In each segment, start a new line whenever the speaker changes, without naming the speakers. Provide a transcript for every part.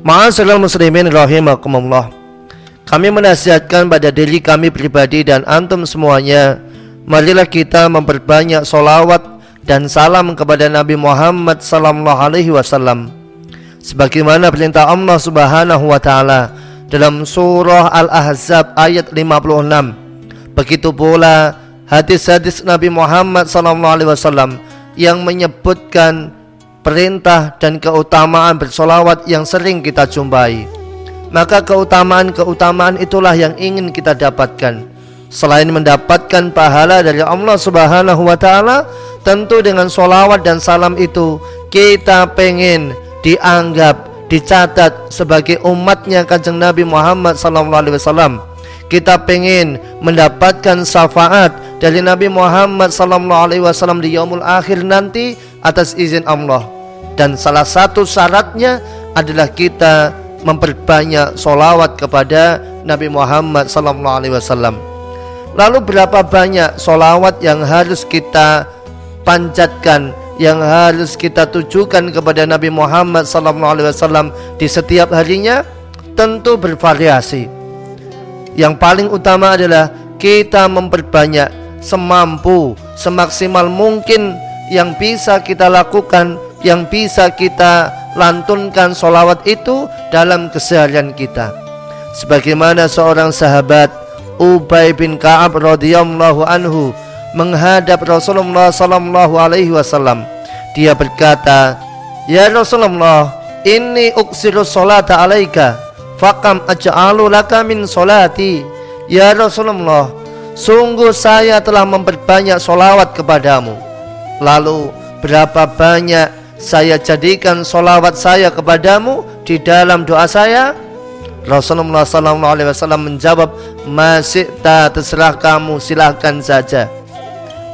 Ma'asyiral muslimin rahimakumullah. Kami menasihatkan pada diri kami pribadi dan antum semuanya, marilah kita memperbanyak solawat dan salam kepada Nabi Muhammad sallallahu alaihi wasallam. Sebagaimana perintah Allah Subhanahu wa taala dalam surah Al-Ahzab ayat 56. Begitu pula hadis-hadis Nabi Muhammad sallallahu alaihi wasallam yang menyebutkan perintah dan keutamaan bersolawat yang sering kita jumpai. Maka keutamaan-keutamaan itulah yang ingin kita dapatkan. Selain mendapatkan pahala dari Allah Subhanahu wa taala, tentu dengan solawat dan salam itu kita pengen dianggap dicatat sebagai umatnya kanjeng Nabi Muhammad SAW. Kita pengen mendapatkan syafaat dari Nabi Muhammad SAW di yaumul akhir nanti atas izin Allah dan salah satu syaratnya adalah kita memperbanyak solawat kepada Nabi Muhammad SAW. Lalu berapa banyak solawat yang harus kita panjatkan, yang harus kita tujukan kepada Nabi Muhammad SAW di setiap harinya? Tentu bervariasi. Yang paling utama adalah kita memperbanyak semampu, semaksimal mungkin yang bisa kita lakukan, yang bisa kita lantunkan solawat itu dalam keseharian kita. Sebagaimana seorang sahabat Ubay bin Ka'ab radhiyallahu anhu menghadap Rasulullah sallallahu alaihi wasallam. Dia berkata, "Ya Rasulullah, ini uksiru salata alaika, fakam aj'alu laka min salati." Ya Rasulullah, sungguh saya telah memperbanyak solawat kepadamu Lalu berapa banyak saya jadikan solawat saya kepadamu di dalam doa saya? Rasulullah SAW menjawab, masih tak terserah kamu silahkan saja.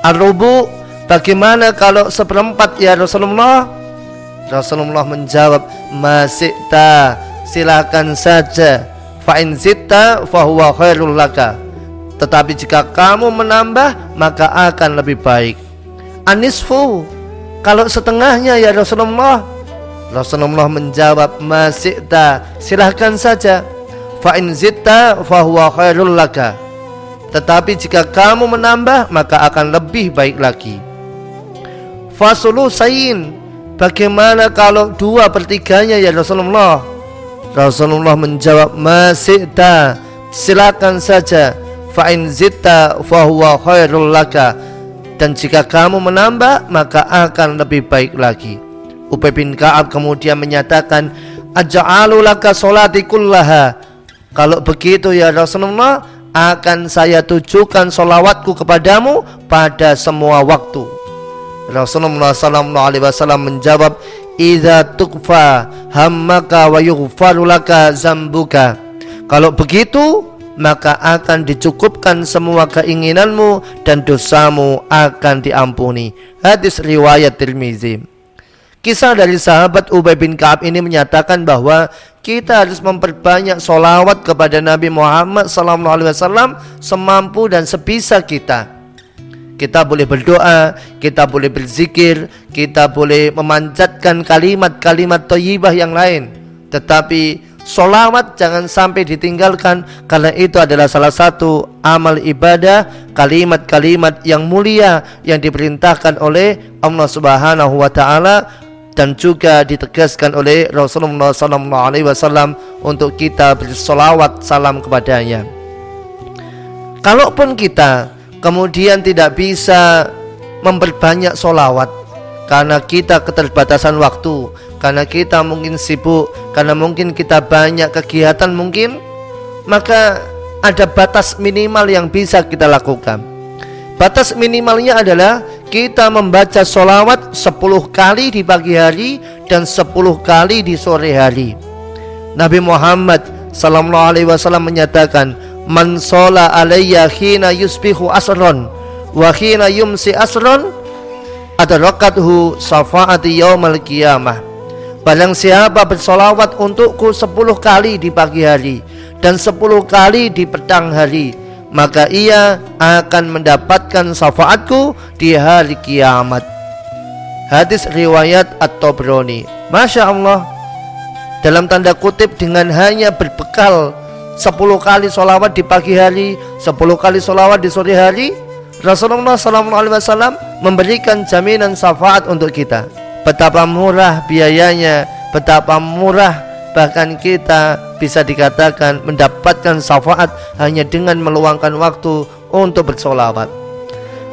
Al-Rubu, bagaimana kalau seperempat ya Rasulullah? Rasulullah menjawab, masih tak silahkan saja. Fa'in zita fahuwa khairul laka. Tetapi jika kamu menambah, maka akan lebih baik anisfu. Kalau setengahnya ya Rasulullah. Rasulullah menjawab masih tak silahkan saja. Fa in zitta fahuwa khairul laka. Tetapi jika kamu menambah maka akan lebih baik lagi. Fasulu sayin bagaimana kalau dua pertiganya ya Rasulullah? Rasulullah menjawab masih tak silakan saja. Fa in zitta fahuwa khairul laka dan jika kamu menambah maka akan lebih baik lagi. Ubay bin Ka'ab kemudian menyatakan aj'alu laka salati. Kalau begitu ya Rasulullah akan saya tujukan solawatku kepadamu pada semua waktu. Rasulullah sallallahu alaihi wasallam menjawab, "Idza tukfa hammaka wa yughfaru laka zambuka." Kalau begitu, maka akan dicukupkan semua keinginanmu dan dosamu akan diampuni. Hadis riwayat Tirmizi. Kisah dari sahabat Ubay bin Ka'ab ini menyatakan bahwa kita harus memperbanyak solawat kepada Nabi Muhammad SAW semampu dan sebisa kita. Kita boleh berdoa, kita boleh berzikir, kita boleh memanjatkan kalimat-kalimat toyibah yang lain. Tetapi Solawat jangan sampai ditinggalkan karena itu adalah salah satu amal ibadah kalimat-kalimat yang mulia yang diperintahkan oleh Allah Subhanahu wa taala dan juga ditegaskan oleh Rasulullah wasallam untuk kita bersolawat salam kepadanya. Kalaupun kita kemudian tidak bisa memperbanyak solawat karena kita keterbatasan waktu karena kita mungkin sibuk, karena mungkin kita banyak kegiatan mungkin, maka ada batas minimal yang bisa kita lakukan. Batas minimalnya adalah kita membaca solawat 10 kali di pagi hari dan 10 kali di sore hari. Nabi Muhammad sallallahu alaihi wasallam menyatakan, "Man shola alayya khina yusbihu asron wa khina yumsi asron adrakathu syafaati yaumal qiyamah." Barang siapa bersolawat untukku sepuluh kali di pagi hari dan sepuluh kali di petang hari Maka ia akan mendapatkan syafaatku di hari kiamat. Hadis riwayat At-Tobroni Masya Allah. Dalam tanda kutip dengan hanya berbekal 10 kali solawat di pagi hari 10 kali solawat di sore hari Rasulullah SAW memberikan jaminan syafaat untuk kita betapa murah biayanya betapa murah bahkan kita bisa dikatakan mendapatkan syafaat hanya dengan meluangkan waktu untuk bersolawat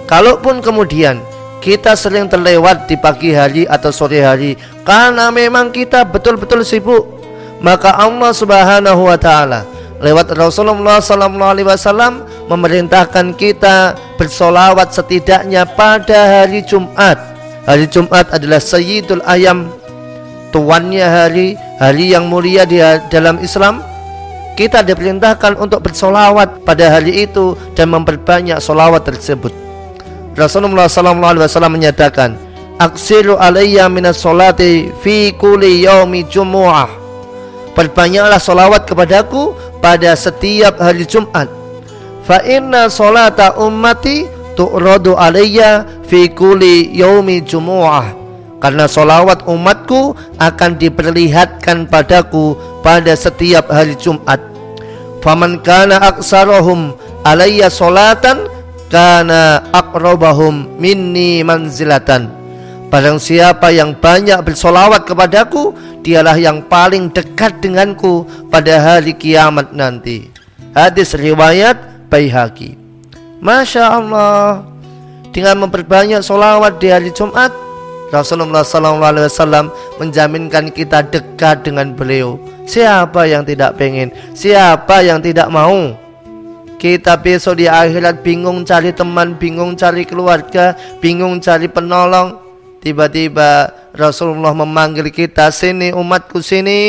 kalaupun kemudian kita sering terlewat di pagi hari atau sore hari karena memang kita betul-betul sibuk maka Allah Subhanahu wa taala lewat Rasulullah sallallahu alaihi wasallam memerintahkan kita bersolawat setidaknya pada hari Jumat. Hari Jumat adalah Sayyidul Ayam, tuannya hari, hari yang mulia di dalam Islam. Kita diperintahkan untuk bersolawat pada hari itu dan memperbanyak solawat tersebut. Rasulullah SAW menyatakan Aksiru alaiya minas solati fi kuli yaumi jumu'ah Perbanyaklah solawat kepadaku pada setiap hari Jumat Fa inna solata ummati tu'radu alaiya fi kuli yaumi jumu'ah. Karena solawat umatku akan diperlihatkan padaku pada setiap hari Jumat. Faman kana aksarohum alaiya solatan kana aqrabahum minni manzilatan. Barang siapa yang banyak bersolawat kepadaku Dialah yang paling dekat denganku pada hari kiamat nanti. Hadis riwayat Baihaqi Masya Allah Dengan memperbanyak solawat di hari Jumat Rasulullah SAW menjaminkan kita dekat dengan beliau Siapa yang tidak pengen Siapa yang tidak mau kita besok di akhirat bingung cari teman, bingung cari keluarga, bingung cari penolong. Tiba-tiba Rasulullah memanggil kita, sini umatku sini.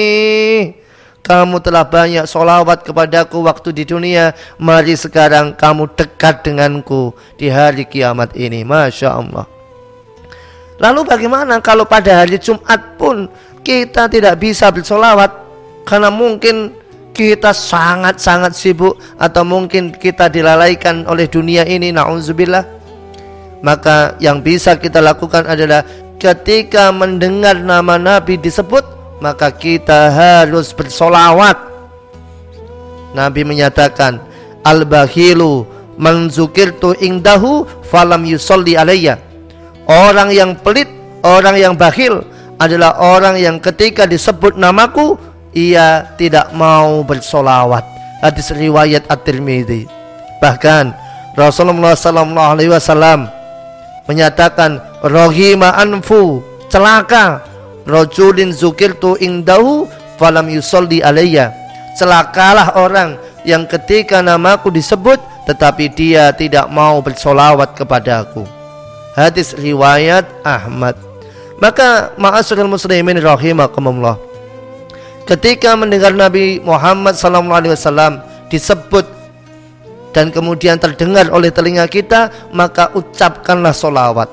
Kamu telah banyak solawat kepadaku waktu di dunia. Mari sekarang kamu dekat denganku di hari kiamat ini. Masya Allah. Lalu bagaimana kalau pada hari Jumat pun kita tidak bisa bersolawat? Karena mungkin kita sangat-sangat sibuk atau mungkin kita dilalaikan oleh dunia ini na'udzubillah maka yang bisa kita lakukan adalah ketika mendengar nama Nabi disebut maka kita harus bersolawat Nabi menyatakan al-bakhilu manzukirtu ingdahu falam yusolli alayya orang yang pelit orang yang bakhil adalah orang yang ketika disebut namaku ia tidak mau bersolawat. Hadis riwayat At-Tirmidzi. Bahkan Rasulullah wasallam menyatakan rohima anfu celaka rojulin zukirtu indahu falam yusolli alayya. Celakalah orang yang ketika namaku disebut tetapi dia tidak mau bersolawat kepadaku hadis riwayat Ahmad. Maka ma'asyiral muslimin rahimakumullah. Ketika mendengar Nabi Muhammad SAW disebut dan kemudian terdengar oleh telinga kita maka ucapkanlah solawat.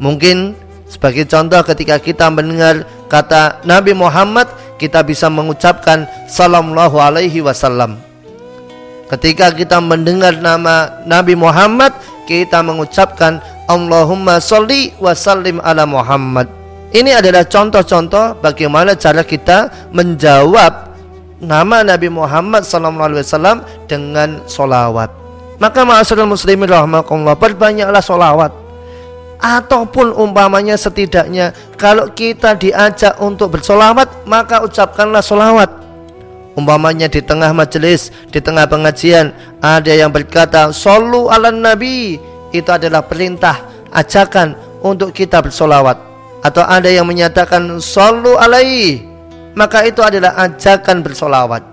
Mungkin sebagai contoh ketika kita mendengar kata Nabi Muhammad kita bisa mengucapkan sallallahu alaihi wasallam ketika kita mendengar nama Nabi Muhammad kita mengucapkan Allahumma sholli wa sallim ala Muhammad ini adalah contoh-contoh bagaimana cara kita menjawab nama Nabi Muhammad SAW dengan solawat. Maka ma'asyiral muslimin rahmatullah perbanyaklah solawat. Ataupun umpamanya setidaknya kalau kita diajak untuk bersolawat maka ucapkanlah solawat. Umpamanya di tengah majelis, di tengah pengajian ada yang berkata Solu ala nabi. Itu adalah perintah ajakan untuk kita bersolawat. Atau ada yang menyatakan sallu alaihi maka itu adalah ajakan bersolawat.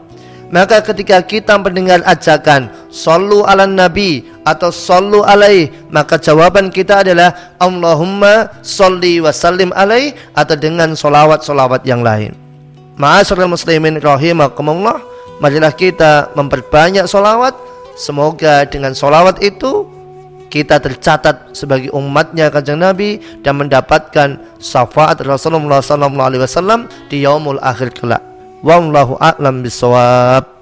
Maka ketika kita mendengar ajakan sallu ala nabi atau sallu alaihi maka jawaban kita adalah Allahumma salli wa sallim alaihi atau dengan solawat-solawat yang lain Ma'asyiral muslimin rahimakumullah marilah kita memperbanyak solawat semoga dengan solawat itu kita tercatat sebagai umatnya kanjeng Nabi dan mendapatkan syafaat Rasulullah wasallam di yaumul akhir kelak. Wallahu a'lam bisawab.